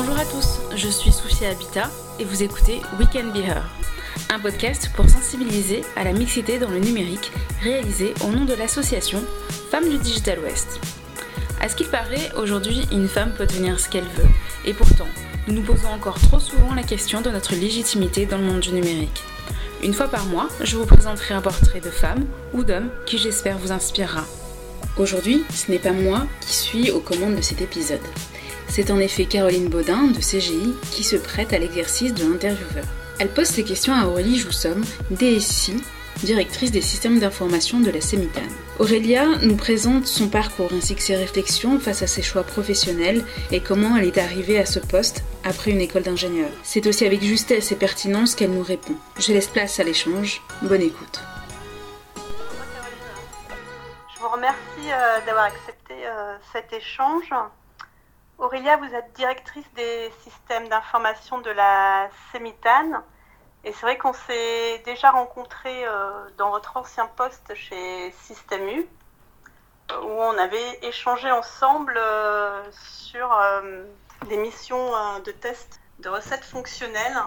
Bonjour à tous, je suis Sophia Habitat et vous écoutez We Can Be Her, un podcast pour sensibiliser à la mixité dans le numérique réalisé au nom de l'association Femmes du Digital West. À ce qu'il paraît, aujourd'hui, une femme peut devenir ce qu'elle veut, et pourtant, nous nous posons encore trop souvent la question de notre légitimité dans le monde du numérique. Une fois par mois, je vous présenterai un portrait de femme ou d'homme qui j'espère vous inspirera. Aujourd'hui, ce n'est pas moi qui suis aux commandes de cet épisode. C'est en effet Caroline Baudin de CGI qui se prête à l'exercice de l'intervieweur. Elle pose ses questions à Aurélie Joussomme, DSI, directrice des systèmes d'information de la CEMITAN. Aurélia nous présente son parcours ainsi que ses réflexions face à ses choix professionnels et comment elle est arrivée à ce poste après une école d'ingénieur. C'est aussi avec justesse et pertinence qu'elle nous répond. Je laisse place à l'échange. Bonne écoute. Je vous remercie euh, d'avoir accepté euh, cet échange. Aurélia, vous êtes directrice des systèmes d'information de la CEMITAN. Et c'est vrai qu'on s'est déjà rencontrés euh, dans votre ancien poste chez Système U, où on avait échangé ensemble euh, sur euh, des missions de test de recettes fonctionnelles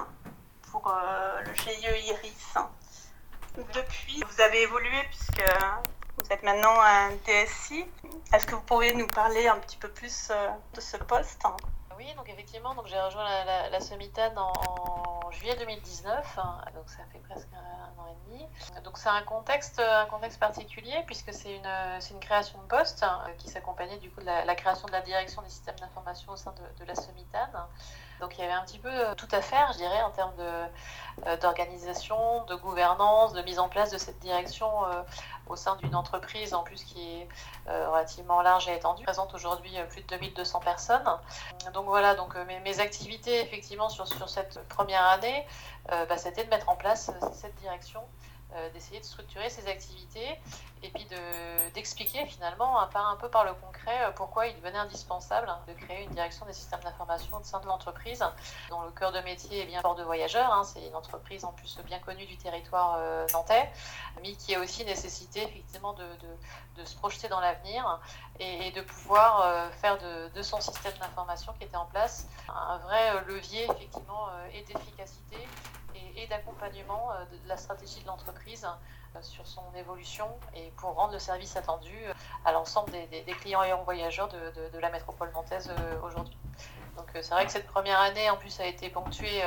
pour le GIE Iris. Depuis, vous avez évolué puisque vous êtes maintenant un DSI. Est-ce que vous pourriez nous parler un petit peu plus de ce poste? Oui, donc effectivement, donc j'ai rejoint la, la, en, juillet 2019, hein, donc ça fait presque un, an et demi. Donc c'est un contexte, un contexte particulier puisque c'est une, une création de poste hein, qui s'accompagnait du coup de la, création de la direction des systèmes d'information au sein de, la Somitane. Donc il y avait un petit peu euh, tout à faire, je dirais, en termes euh, d'organisation, de, gouvernance, de mise en place de cette direction euh, au sein d'une entreprise en plus qui est relativement large et étendue, présente aujourd'hui plus de 2200 personnes. Donc voilà, donc mes, activités effectivement sur, sur cette première année, bah, c'était de mettre en place cette direction. euh, d'essayer de structurer ses activités et puis d'expliquer finalement un, un peu par le concret euh, pourquoi il devenait indispensable de créer une direction des systèmes d'information au sein de l'entreprise dont le cœur de métier est bien port de voyageurs. Hein. c'est une entreprise en plus bien connue du territoire euh, nantais, mais qui a aussi nécessité effectivement de, de, se projeter dans l'avenir et, de pouvoir faire de, de son système d'information qui était en place un vrai levier effectivement et d'efficacité et, d'accompagnement euh, de la stratégie de l'entreprise euh, sur son évolution et pour rendre le service attendu euh, à l'ensemble des, clients et voyageurs de, la métropole nantaise aujourd'hui. Donc c'est vrai que cette première année en plus a été ponctuée,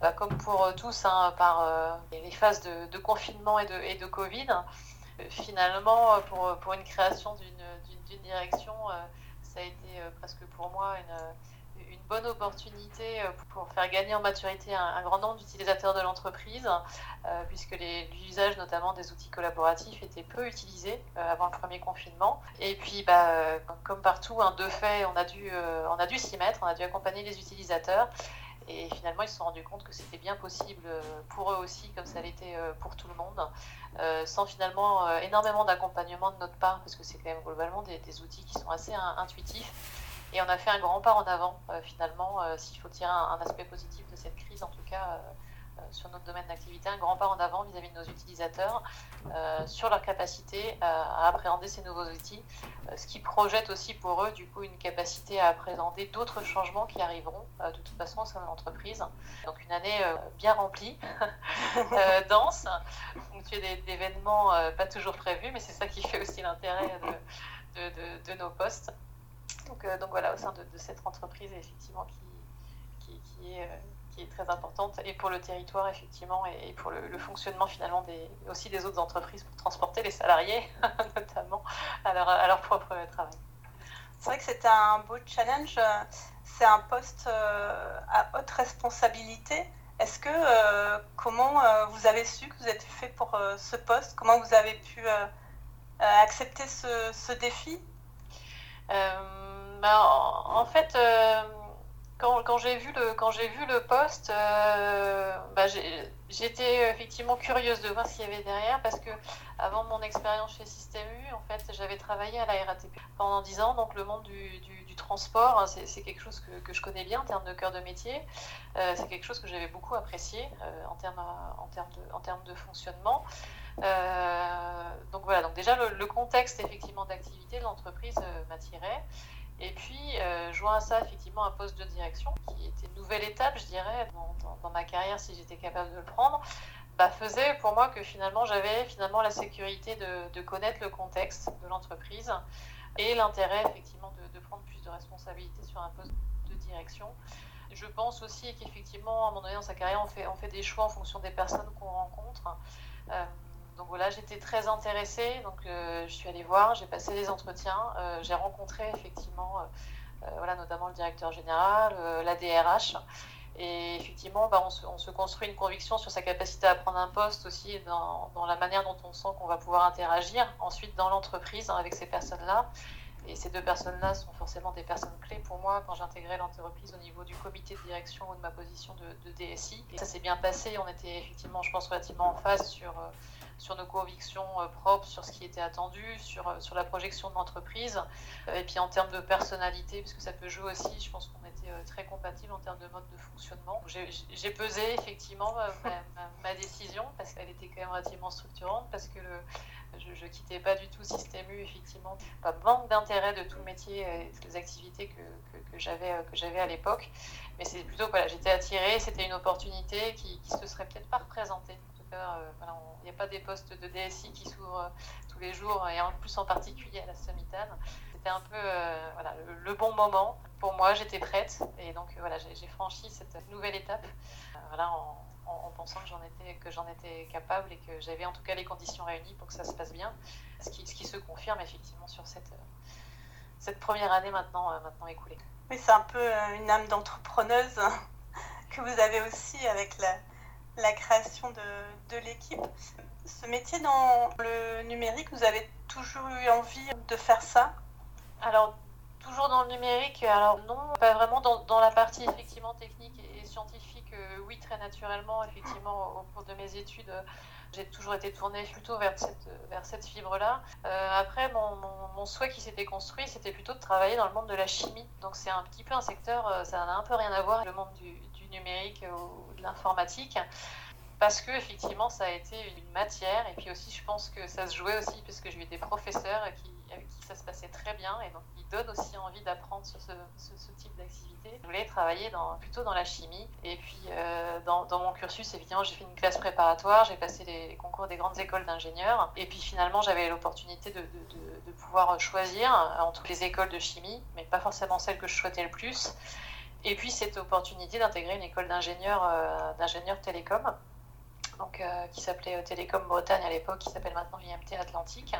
bah, comme pour tous, hein, par les phases de, confinement et de, Covid. Finalement, pour, pour une création d'une direction, ça a été presque pour moi une bonne opportunité euh, pour faire gagner en maturité un, grand nombre d'utilisateurs de l'entreprise, euh, puisque l'usage notamment des outils collaboratifs était peu utilisé euh, avant le premier confinement. Et puis, bah, comme partout, hein, de fait, on a dû, dû s'y mettre, on a dû accompagner les utilisateurs. Et finalement, ils se sont rendus compte que c'était bien possible pour eux aussi, comme ça l'était pour tout le monde, sans finalement énormément d'accompagnement de notre part, parce que c'est quand même globalement des outils qui sont assez intuitifs et on a fait un grand pas en avant, euh, finalement, euh, s'il faut tirer un, aspect positif de cette crise, en tout cas euh, sur notre domaine d'activité, un grand pas en avant vis-à-vis de nos utilisateurs sur leur capacité à, appréhender ces nouveaux outils, ce qui projette aussi pour eux, du coup, une capacité à appréhender d'autres changements qui arriveront de toute façon au sein de l'entreprise. Donc une année bien remplie, dense, ponctuée d'événements pas toujours prévus, mais c'est ça qui fait aussi l'intérêt de, nos postes. Euh, donc, voilà, au sein de, cette entreprise, effectivement, qui, qui, est, euh, qui, est, très importante, et pour le territoire, effectivement, et, pour le, fonctionnement, finalement, des, aussi des autres entreprises pour transporter les salariés, notamment, à leur, à leur propre travail. C'est vrai que c'est un beau challenge. C'est un poste euh, à haute responsabilité. Est-ce que, comment vous avez su que vous êtes fait pour ce poste? Comment vous avez pu accepter ce, ce défi? Bah, en, fait, euh, quand, j'ai vu le quand j'ai vu le poste, euh, bah, j'étais effectivement curieuse de voir ce qu'il y avait derrière parce que avant mon expérience chez Système U, en fait, j'avais travaillé à la RATP pendant 10 ans, donc le monde du, transport, hein, c'est quelque chose que, je connais bien en termes de cœur de métier. Euh, c'est quelque chose que j'avais beaucoup apprécié en termes en termes de en termes de fonctionnement. donc voilà, donc déjà le, le contexte effectivement d'activité de l'entreprise m'attirait. Et puis, joint à ça, effectivement, un poste de direction, qui était une nouvelle étape, je dirais, dans, ma carrière, si j'étais capable de le prendre, bah, faisait pour moi que finalement, j'avais finalement la sécurité de, connaître le contexte de l'entreprise et l'intérêt, effectivement, de, prendre plus de responsabilités sur un poste de direction. Je pense aussi qu'effectivement, à un moment donné dans sa carrière, on fait, on fait des choix en fonction des personnes qu'on rencontre. Euh, j'étais très intéressée, donc euh, je suis allée voir, j'ai passé des entretiens, euh, j'ai rencontré effectivement, voilà, notamment le directeur général, la DRH, et effectivement, bah, on, se, construit une conviction sur sa capacité à prendre un poste aussi dans, dans la manière dont on sent qu'on va pouvoir interagir ensuite dans l'entreprise hein, avec ces personnes-là. Et ces deux personnes-là sont forcément des personnes clés pour moi quand j'intégrais l'entreprise au niveau du comité de direction ou de ma position de, de DSI. Et ça s'est bien passé. On était effectivement, je pense, relativement en phase sur, euh, sur nos convictions euh, propres, sur ce qui était attendu, sur, euh, sur la projection de l'entreprise. Et puis en termes de personnalité, parce que ça peut jouer aussi, je pense qu'on était très compatibles en termes de mode de fonctionnement. J'ai pesé effectivement ma, décision parce qu'elle était quand même relativement structurante, parce que je ne quittais pas du tout Système U, effectivement. Pas manque d'intérêt de tout le métier et les activités que, que, euh, que j'avais à l'époque. Mais c'est plutôt voilà, j'étais attirée, c'était une opportunité qui ne se serait peut-être pas représentée. Euh, il n'y a pas des postes de DSI qui s'ouvrent euh, tous les jours, et en plus en particulier à la Sommitane. C'était un peu voilà, le, bon moment. Pour moi, j'étais prête, et donc voilà, j'ai franchi cette nouvelle étape voilà, en, en, pensant que j'en étais, étais capable et que j'avais en tout cas les conditions réunies pour que ça se passe bien. Ce qui, se confirme effectivement sur cette, première année maintenant, euh, maintenant écoulée. Oui, c'est un peu euh, une âme d'entrepreneuse que vous avez aussi avec la, la création de, de l'équipe. Ce métier dans le numérique, vous avez toujours eu envie de faire ça? Alors, toujours dans le numérique, alors non, pas vraiment dans, dans la partie effectivement technique et scientifique oui, très naturellement, effectivement, au cours de mes études, euh, j'ai toujours été tournée plutôt vers cette, vers cette fibre-là. Euh, après, mon, mon, souhait qui s'était construit, c'était plutôt de travailler dans le monde de la chimie. Donc c'est un petit peu un secteur, euh, ça n'a un peu rien à voir avec le monde du, du numérique l'informatique parce que effectivement ça a été une matière et puis aussi je pense que ça se jouait aussi parce que j'ai eu des professeurs avec qui ça se passait très bien et donc ils donnent aussi envie d'apprendre ce, ce, type d'activité. Je voulais travailler plutôt dans la chimie et puis euh, dans, mon cursus évidemment j'ai fait une classe préparatoire, j'ai passé les, concours des grandes écoles d'ingénieurs et puis finalement j'avais l'opportunité de, pouvoir choisir entre les écoles de chimie mais pas forcément celle que je souhaitais le plus. Et puis cette opportunité d'intégrer une école d'ingénieurs euh, d'ingénieurs télécom donc, euh, qui s'appelait euh, Télécom Bretagne à l'époque, qui s'appelle maintenant IMT Atlantique.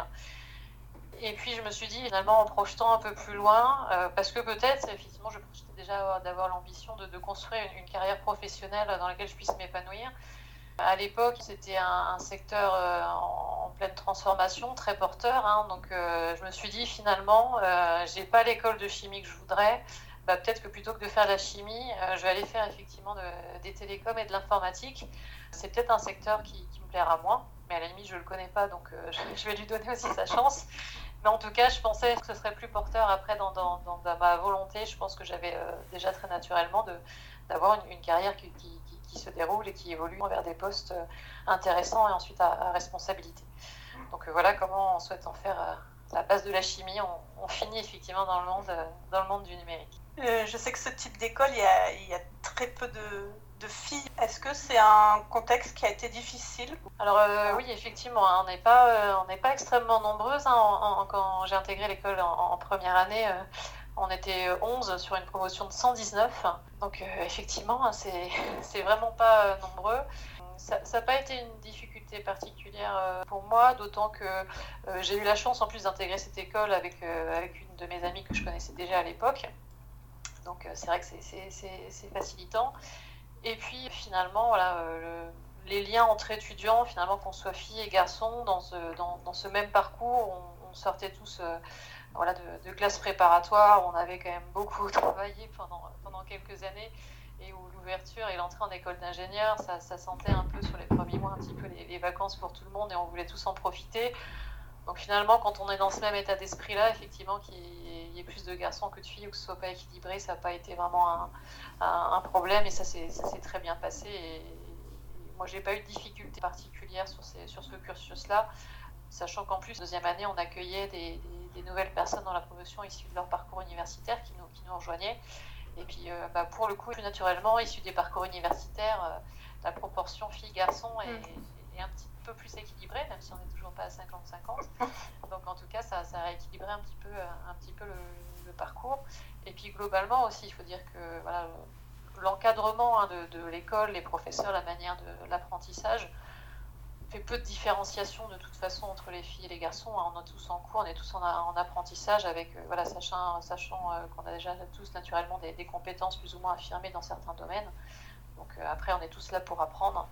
Et puis je me suis dit finalement en projetant un peu plus loin, parce que peut-être effectivement je projetais déjà d'avoir l'ambition de, construire une, carrière professionnelle dans laquelle je puisse m'épanouir. À l'époque c'était un, secteur en, pleine transformation, très porteur, hein. donc je me suis dit finalement j'ai pas l'école de chimie que je voudrais, bah, peut-être que plutôt que de faire de la chimie, je vais aller faire effectivement des télécoms et de l'informatique. C'est peut-être un secteur qui, me plaira moins, mais à la limite, je ne le connais pas, donc euh, je vais lui donner aussi sa chance. Mais en tout cas, je pensais que ce serait plus porteur après dans, dans, dans, ma volonté. Je pense que j'avais euh, déjà très naturellement d'avoir une, carrière qui, qui, se déroule et qui évolue vers des postes euh, intéressants et ensuite à, responsabilité. Donc voilà comment, en souhaitant faire la base de la chimie, on, finit effectivement dans le monde, dans le monde du numérique. Je sais que ce type d'école, il, y a, très peu de, filles. Est-ce que c'est un contexte qui a été difficile Alors euh, oui, effectivement, hein, on n'est pas, euh, pas extrêmement nombreuses. Hein. quand j'ai intégré l'école en, première année, euh, on était 11 sur une promotion de 119. Donc effectivement, hein, c'est, c'est vraiment pas nombreux. Ça n'a pas été une difficulté particulière pour moi, d'autant que j'ai eu la chance en plus d'intégrer cette école avec, avec une de mes amies que je connaissais déjà à l'époque. Donc c'est vrai que c'est facilitant. Et puis finalement, voilà, euh, les liens entre étudiants, finalement, qu'on soit filles et garçons, dans ce, même parcours, on, sortait tous euh, de, de classes préparatoires, on avait quand même beaucoup travaillé pendant, quelques années, et où l'ouverture et l'entrée en école d'ingénieur, ça, sentait un peu sur les premiers mois un petit peu les, vacances pour tout le monde, et on voulait tous en profiter. Donc finalement, quand on est dans ce même état d'esprit-là, effectivement, qu'il y ait plus de garçons que de filles ou que ce soit pas équilibré, ça n'a pas été vraiment un, problème et ça s'est très bien passé. Et, moi, j'ai pas eu de difficultés particulières sur, ces, sur ce cursus-là, sachant qu'en plus, deuxième année, on accueillait des, nouvelles personnes dans la promotion issues de leur parcours universitaire qui nous, qui nous rejoignaient. Et puis, bah, pour le coup, plus naturellement, issus des parcours universitaires, la proportion filles-garçons est, mm. Est, un petit peu plus équilibrée, même si on n'est toujours pas à 50-50. Donc, en tout cas, ça, ça a rééquilibré un petit peu, un petit peu le, parcours. Et puis, globalement aussi, il faut dire que voilà, l'encadrement hein, de, l'école, les professeurs, la manière de l'apprentissage fait peu de différenciation de toute façon entre les filles et les garçons. Hein. On est tous en cours, on est tous en, apprentissage avec, euh, voilà, sachant, sachant euh, qu'on a déjà tous naturellement des, compétences plus ou moins affirmées dans certains domaines. Donc euh, après, on est tous là pour apprendre.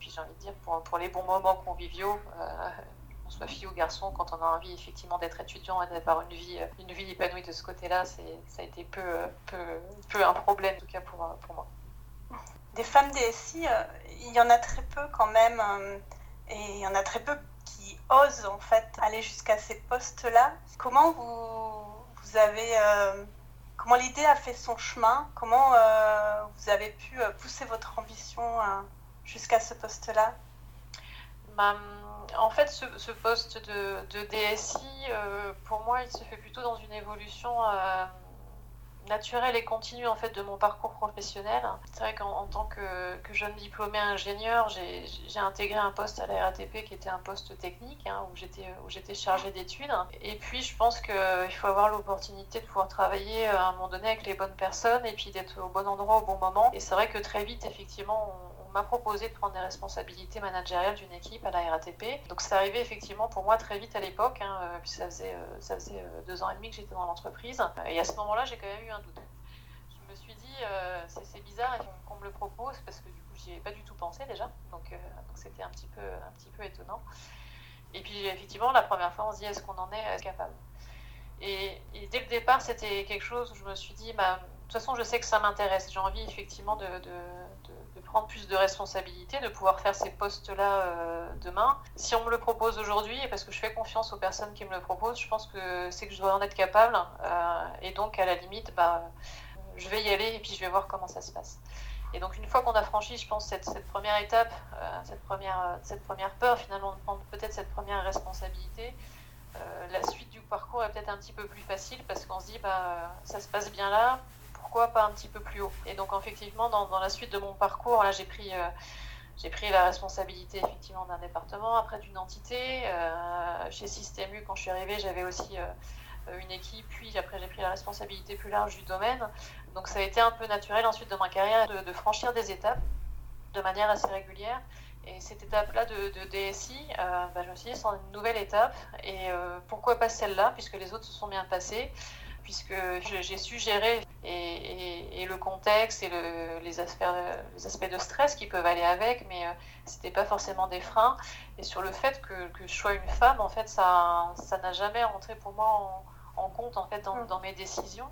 Puis j'ai envie de dire, pour, pour les bons moments conviviaux, soit fille ou garçon, quand on a envie effectivement d'être étudiant et d'avoir une vie, une vie épanouie de ce côté-là, ça a été peu, peu, peu, un problème, en tout cas pour, pour moi. Des femmes DSI, euh, il y en a très peu quand même, euh, et il y en a très peu qui osent en fait aller jusqu'à ces postes-là. Comment vous, vous avez... Euh, comment l'idée a fait son chemin? Comment vous avez pu pousser votre ambition jusqu'à ce poste-là bah, en fait, ce, poste de, DSI, euh, pour moi, il se fait plutôt dans une évolution euh, naturelle et continue en fait de mon parcours professionnel. C'est vrai qu'en tant que, jeune diplômé ingénieur, j'ai intégré un poste à la RATP qui était un poste technique hein, où j'étais chargée d'études. Et puis, je pense qu'il faut avoir l'opportunité de pouvoir travailler à un moment donné avec les bonnes personnes et puis d'être au bon endroit au bon moment. Et c'est vrai que très vite, effectivement, on, m'a proposé de prendre des responsabilités managériales d'une équipe à la RATP. Donc c'est arrivé effectivement pour moi très vite à l'époque, hein, euh, puis ça faisait, euh, ça faisait euh, deux ans et demi que j'étais dans l'entreprise. Et à ce moment-là, j'ai quand même eu un doute. Je me suis dit, c'est bizarre qu'on me le propose parce que du coup, j'y avais pas du tout pensé déjà. Donc c'était un, petit peu, un petit peu étonnant. Et puis effectivement, la première fois, on se dit, est-ce qu'on en est capable? Et, dès le départ, c'était quelque chose où je me suis dit, bah, de toute façon, je sais que ça m'intéresse. J'ai envie effectivement de prendre plus de responsabilités, de pouvoir faire ces postes-là euh, demain. Si on me le propose aujourd'hui, parce que je fais confiance aux personnes qui me le proposent, je pense que c'est que je dois en être capable. Euh, et donc, à la limite, bah, je vais y aller et puis je vais voir comment ça se passe. Et donc, une fois qu'on a franchi, je pense, cette, cette première étape, euh, cette, première, cette première peur, finalement, de prendre peut-être cette première responsabilité, la suite du parcours est peut-être un petit peu plus facile parce qu'on se dit, bah, ça se passe bien là, pourquoi pas un petit peu plus haut Et donc effectivement, dans, la suite de mon parcours, là j'ai pris, euh, pris la responsabilité effectivement d'un département, après d'une entité. Euh, chez Système quand je suis arrivée, j'avais aussi euh, une équipe, puis après j'ai pris la responsabilité plus large du domaine. Donc ça a été un peu naturel ensuite de ma carrière de, franchir des étapes de manière assez régulière. Et cette étape-là de, DSI, bah, je me suis dit, c'est une nouvelle étape. Et pourquoi pas celle-là, puisque les autres se sont bien passées puisque j'ai su gérer et, le contexte et les, aspects, les, aspects, de stress qui peuvent aller avec, mais euh, ce n'était pas forcément des freins. Et sur le fait que, je sois une femme, en fait, ça n'a jamais rentré pour moi en, compte en fait, dans, mm. mes décisions.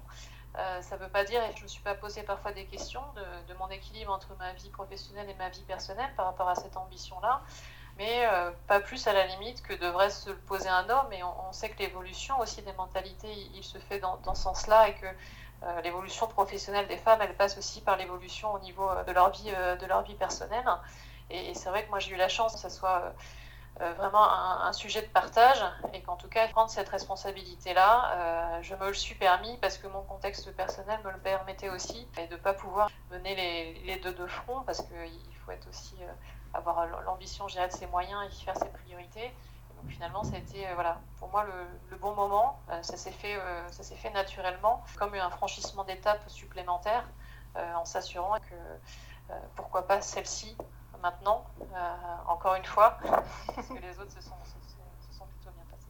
Euh, ça ne veut pas dire, et je ne me suis pas posé parfois des questions de, mon équilibre entre ma vie professionnelle et ma vie personnelle par rapport à cette ambition-là mais euh, pas plus à la limite que devrait se poser un homme. Et on, sait que l'évolution aussi des mentalités, il, se fait dans, ce sens-là et que euh, l'évolution professionnelle des femmes, elle passe aussi par l'évolution au niveau euh, de leur vie, de leur vie personnelle. Et, c'est vrai que moi j'ai eu la chance que ce soit vraiment un, sujet de partage et qu'en tout cas prendre cette responsabilité-là, je me le suis permis parce que mon contexte personnel me le permettait aussi et de ne pas pouvoir mener les, les, deux de front parce qu'il faut être aussi avoir l'ambition de ses moyens et faire ses priorités. donc finalement, ça a été euh, voilà, pour moi le, bon moment. Euh, ça s'est fait, euh, ça s'est fait naturellement, comme un franchissement d'étape supplémentaire, en s'assurant que pourquoi pas celle-ci maintenant, encore une fois, parce que les autres se sont, plutôt bien passés.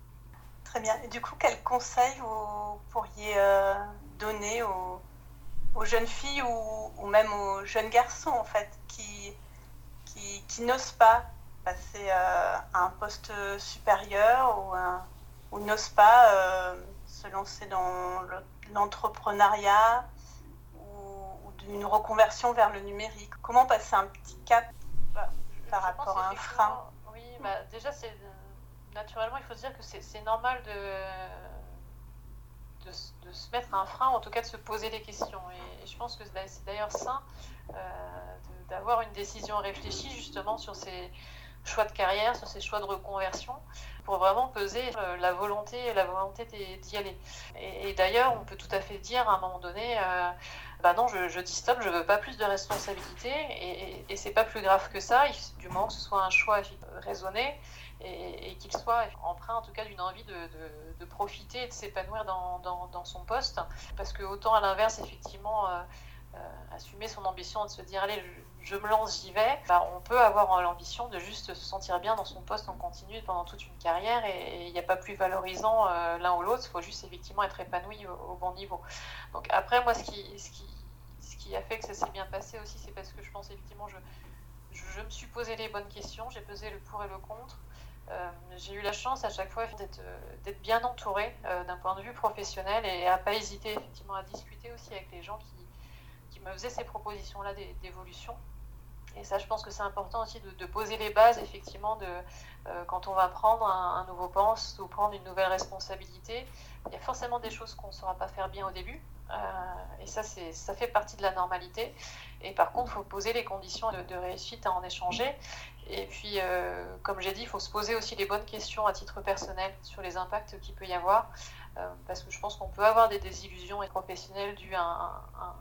Très bien. Et du coup, quel conseil vous pourriez donner aux, aux, jeunes filles ou, ou, même aux jeunes garçons en fait qui qui, n'osent pas passer euh, à un poste supérieur ou, ou n'osent pas euh, se lancer dans l'entrepreneuriat ou, d'une reconversion vers le numérique. Comment passer un petit cap bah, par rapport à un frein? Oui, bah, déjà, c'est naturellement, il faut se dire que c'est normal de, de, se mettre un frein, en tout cas de se poser des questions. Et, je pense que c'est d'ailleurs sain euh, d'avoir une décision réfléchie justement sur ces, choix de carrière, sur ses choix de reconversion, pour vraiment peser la volonté, la volonté d'y aller. Et, d'ailleurs, on peut tout à fait dire à un moment donné, bah non, je, dis stop, je veux pas plus de responsabilité, et, et, c'est pas plus grave que ça, du moment que ce soit un choix raisonné et, qu'il soit empreint en tout cas d'une envie de, profiter et de s'épanouir dans, dans, son poste. Parce que autant à l'inverse, effectivement, euh, euh, assumer son ambition de se dire allez, je, me lance, j'y vais, bah, on peut avoir l'ambition de juste se sentir bien dans son poste en continu pendant toute une carrière et il n'y a pas plus valorisant euh, l'un ou l'autre, il faut juste effectivement être épanoui au, bon niveau. Donc après, moi, ce qui, ce qui, ce qui a fait que ça s'est bien passé aussi, c'est parce que je pense effectivement, je, je, me suis posé les bonnes questions, j'ai pesé le pour et le contre. Euh, j'ai eu la chance à chaque fois d'être euh, bien entourée d'un point de vue professionnel et à pas hésiter effectivement à discuter aussi avec les gens qui me faisaient ces propositions-là d'évolution. Et ça, je pense que c'est important aussi de, poser les bases, effectivement, de, quand on va prendre un, nouveau poste ou prendre une nouvelle responsabilité. Il y a forcément des choses qu'on ne saura pas faire bien au début. et ça, ça fait partie de la normalité. Et par contre, il faut poser les conditions de, réussite à en échanger. Et puis, euh, comme j'ai dit, il faut se poser aussi les bonnes questions à titre personnel sur les impacts qu'il peut y avoir, euh, parce que je pense qu'on peut avoir des désillusions professionnelles dues à un,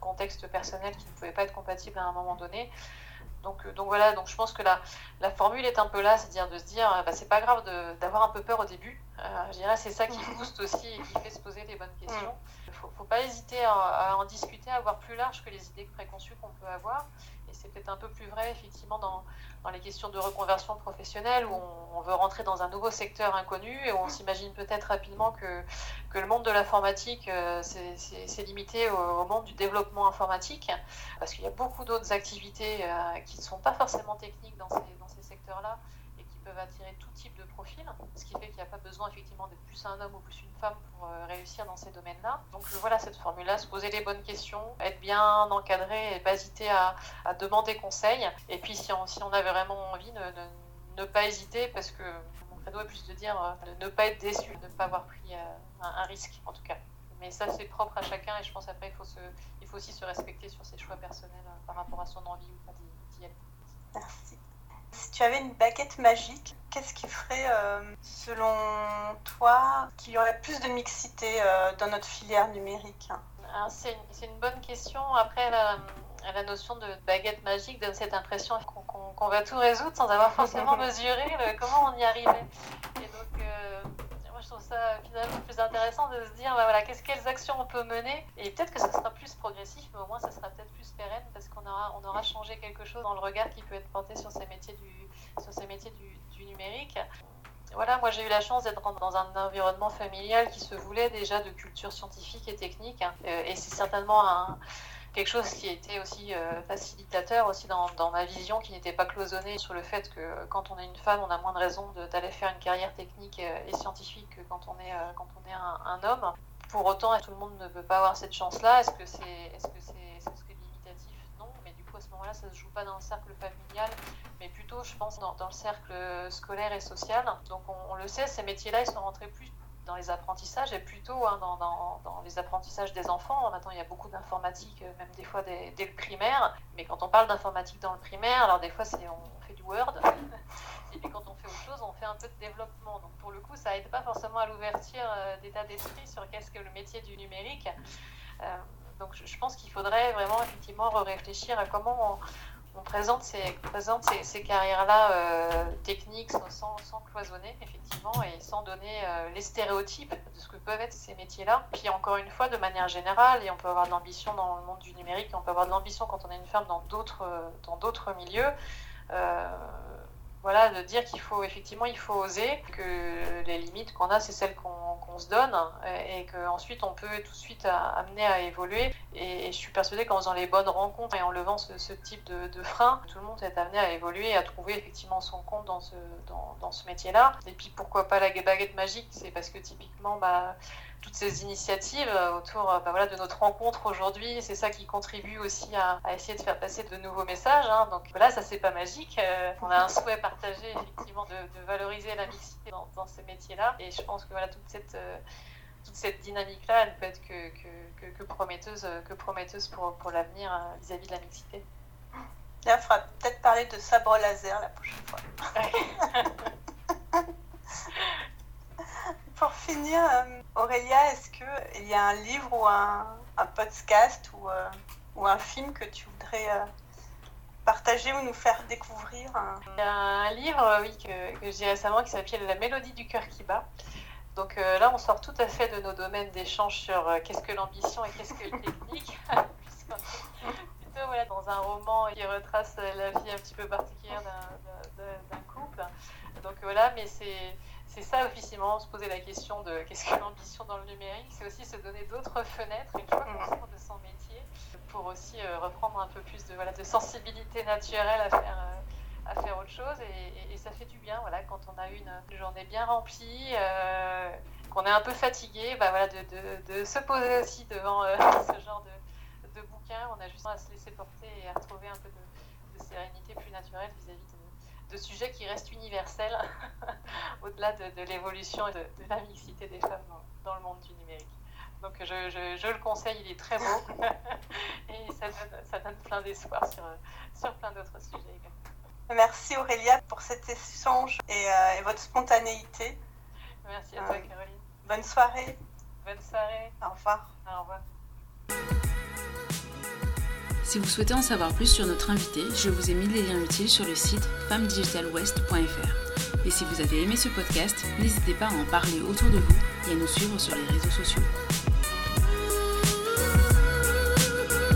contexte personnel qui ne pouvait pas être compatible à un moment donné. Donc, euh, donc voilà, donc je pense que la, la formule est un peu là, c'est-à-dire de se dire, bah, c'est pas grave d'avoir un peu peur au début. je dirais c'est ça qui booste aussi et qui fait se poser les bonnes questions. Il ne faut, pas hésiter à, à, en discuter, à voir plus large que les idées préconçues qu'on peut avoir. Et c'est peut-être un peu plus vrai effectivement dans, dans les questions de reconversion professionnelle où on, veut rentrer dans un nouveau secteur inconnu et où on s'imagine peut-être rapidement que, que le monde de l'informatique, euh, c'est limité au, monde du développement informatique, parce qu'il y a beaucoup d'autres activités euh, qui ne sont pas forcément techniques dans ces, dans ces secteurs-là peuvent attirer tout type de profil, ce qui fait qu'il n'y a pas besoin effectivement d'être plus un homme ou plus une femme pour euh, réussir dans ces domaines-là. Donc voilà cette formule-là, se poser les bonnes questions, être bien encadré et pas hésiter à, demander conseil. Et puis si on, si avait vraiment envie, ne, ne, pas hésiter parce que mon credo est plus de dire de euh, ne pas être déçu, de ne pas avoir pris euh, un, risque en tout cas. Mais ça, c'est propre à chacun et je pense après, il faut, il faut aussi se respecter sur ses choix personnels par rapport à son envie ou pas d'y aller. Merci. Si tu avais une baguette magique, qu'est-ce qui ferait, euh, selon toi, qu'il y aurait plus de mixité euh, dans notre filière numérique? C'est une, bonne question. Après, la, notion de baguette magique donne cette impression qu'on va tout résoudre sans avoir forcément mesuré comment on y arrivait. Et donc, euh, je trouve ça finalement plus intéressant de se dire bah voilà, quelles actions on peut mener. Et peut-être que ça sera plus progressif, mais au moins ça sera peut-être plus pérenne parce qu'on aura, on aura changé quelque chose dans le regard qui peut être porté sur ces métiers du, sur ces métiers du, numérique. Voilà, moi j'ai eu la chance d'être dans un environnement familial qui se voulait déjà de culture scientifique et technique. Euh, et c'est certainement un quelque chose qui était aussi euh, facilitateur aussi dans, ma vision, qui n'était pas cloisonnée sur le fait que quand on est une femme, on a moins de raisons d'aller faire une carrière technique euh, et scientifique que quand on est, euh, quand on est un, homme. Pour autant, tout le monde ne peut pas avoir cette chance-là. Est-ce que c'est est -ce c'est est limitatif Non, mais du coup, à ce moment-là, ça se joue pas dans le cercle familial, mais plutôt, je pense, dans, dans le cercle scolaire et social. Donc, on, on le sait, ces métiers-là, ils sont rentrés plus dans les apprentissages et plutôt hein, dans, dans, les apprentissages des enfants. Maintenant, il y a beaucoup d'informatique, euh, même des fois dès, le primaire. Mais quand on parle d'informatique dans le primaire, alors des fois, c'est, on fait du Word. et puis quand on fait autre chose, on fait un peu de développement. Donc pour le coup, ça aide pas forcément à l'ouverture euh, d'état d'esprit sur qu'est-ce que le métier du numérique. Euh, donc je, pense qu'il faudrait vraiment effectivement réfléchir à comment on, on présente ces, présente ces, carrières-là euh, techniques sans, cloisonner, effectivement, et sans donner euh, les stéréotypes de ce que peuvent être ces métiers-là. Puis encore une fois, de manière générale, et on peut avoir de l'ambition dans le monde du numérique, et on peut avoir de l'ambition quand on est une femme dans d'autres, dans d'autres milieux. Euh, voilà, de dire qu'il faut effectivement il faut oser, que les limites qu'on a, c'est celles qu'on se donne, et, qu'ensuite on peut tout de suite amener à évoluer. Et, je suis persuadée qu'en faisant les bonnes rencontres et en levant ce, type de, de frein, tout le monde est amené à évoluer et à trouver effectivement son compte dans ce, dans, dans ce métier-là. Et puis pourquoi pas la baguette magique? C'est parce que typiquement, bah, toutes ces initiatives euh, autour bah, voilà, de notre rencontre aujourd'hui. C'est ça qui contribue aussi à, essayer de faire passer de nouveaux messages. Hein. Donc voilà, ça c'est pas magique. Euh, on a un souhait partagé effectivement de, valoriser la mixité dans, ces métiers-là. Et je pense que voilà, toute cette, toute cette dynamique-là, elle ne peut être que, que, que, prometteuse, que prometteuse pour, pour l'avenir vis-à-vis de la mixité. Là, il faudra peut-être parler de sabre laser la prochaine fois. Pour finir, euh, Aurélia, est-ce qu'il y a un livre ou un, podcast ou, euh, ou, un film que tu voudrais euh, partager ou nous faire découvrir Il y a un livre, oui, que, que j'ai récemment qui s'appelle La mélodie du cœur qui bat. Donc là, on sort tout à fait de nos domaines d'échange sur qu'est-ce que l'ambition et qu'est-ce que le technique, plutôt voilà, dans un roman qui retrace la vie un petit peu particulière d'un couple. Donc voilà, mais c'est c'est ça officiellement, se poser la question de qu'est-ce que l'ambition dans le numérique, c'est aussi se donner d'autres fenêtres une fois qu'on sort de son métier pour aussi euh, reprendre un peu plus de, voilà, de sensibilité naturelle à faire, euh, à faire autre chose. Et, ça fait du bien voilà, quand on a une, journée bien remplie, euh, qu'on est un peu fatigué, bah, voilà, de, de, se poser aussi devant ce genre de, de bouquin, on a juste à se laisser porter et à retrouver un peu de, sérénité plus naturelle vis-à-vis de de sujets qui restent universels au-delà de, l'évolution et de, la mixité des femmes dans, le monde du numérique. Donc je, le conseille, il est très beau et ça donne, plein d'espoir sur, sur plein d'autres sujets également. Merci Aurélia pour cet échange et, euh, votre spontanéité. Merci à toi euh, Caroline. Bonne soirée. Bonne soirée. Au revoir. Au revoir. Si vous souhaitez en savoir plus sur notre invité, je vous ai mis les liens utiles sur le site femmedigitalwest.fr. Et si vous avez aimé ce podcast, n'hésitez pas à en parler autour de vous et à nous suivre sur les réseaux sociaux.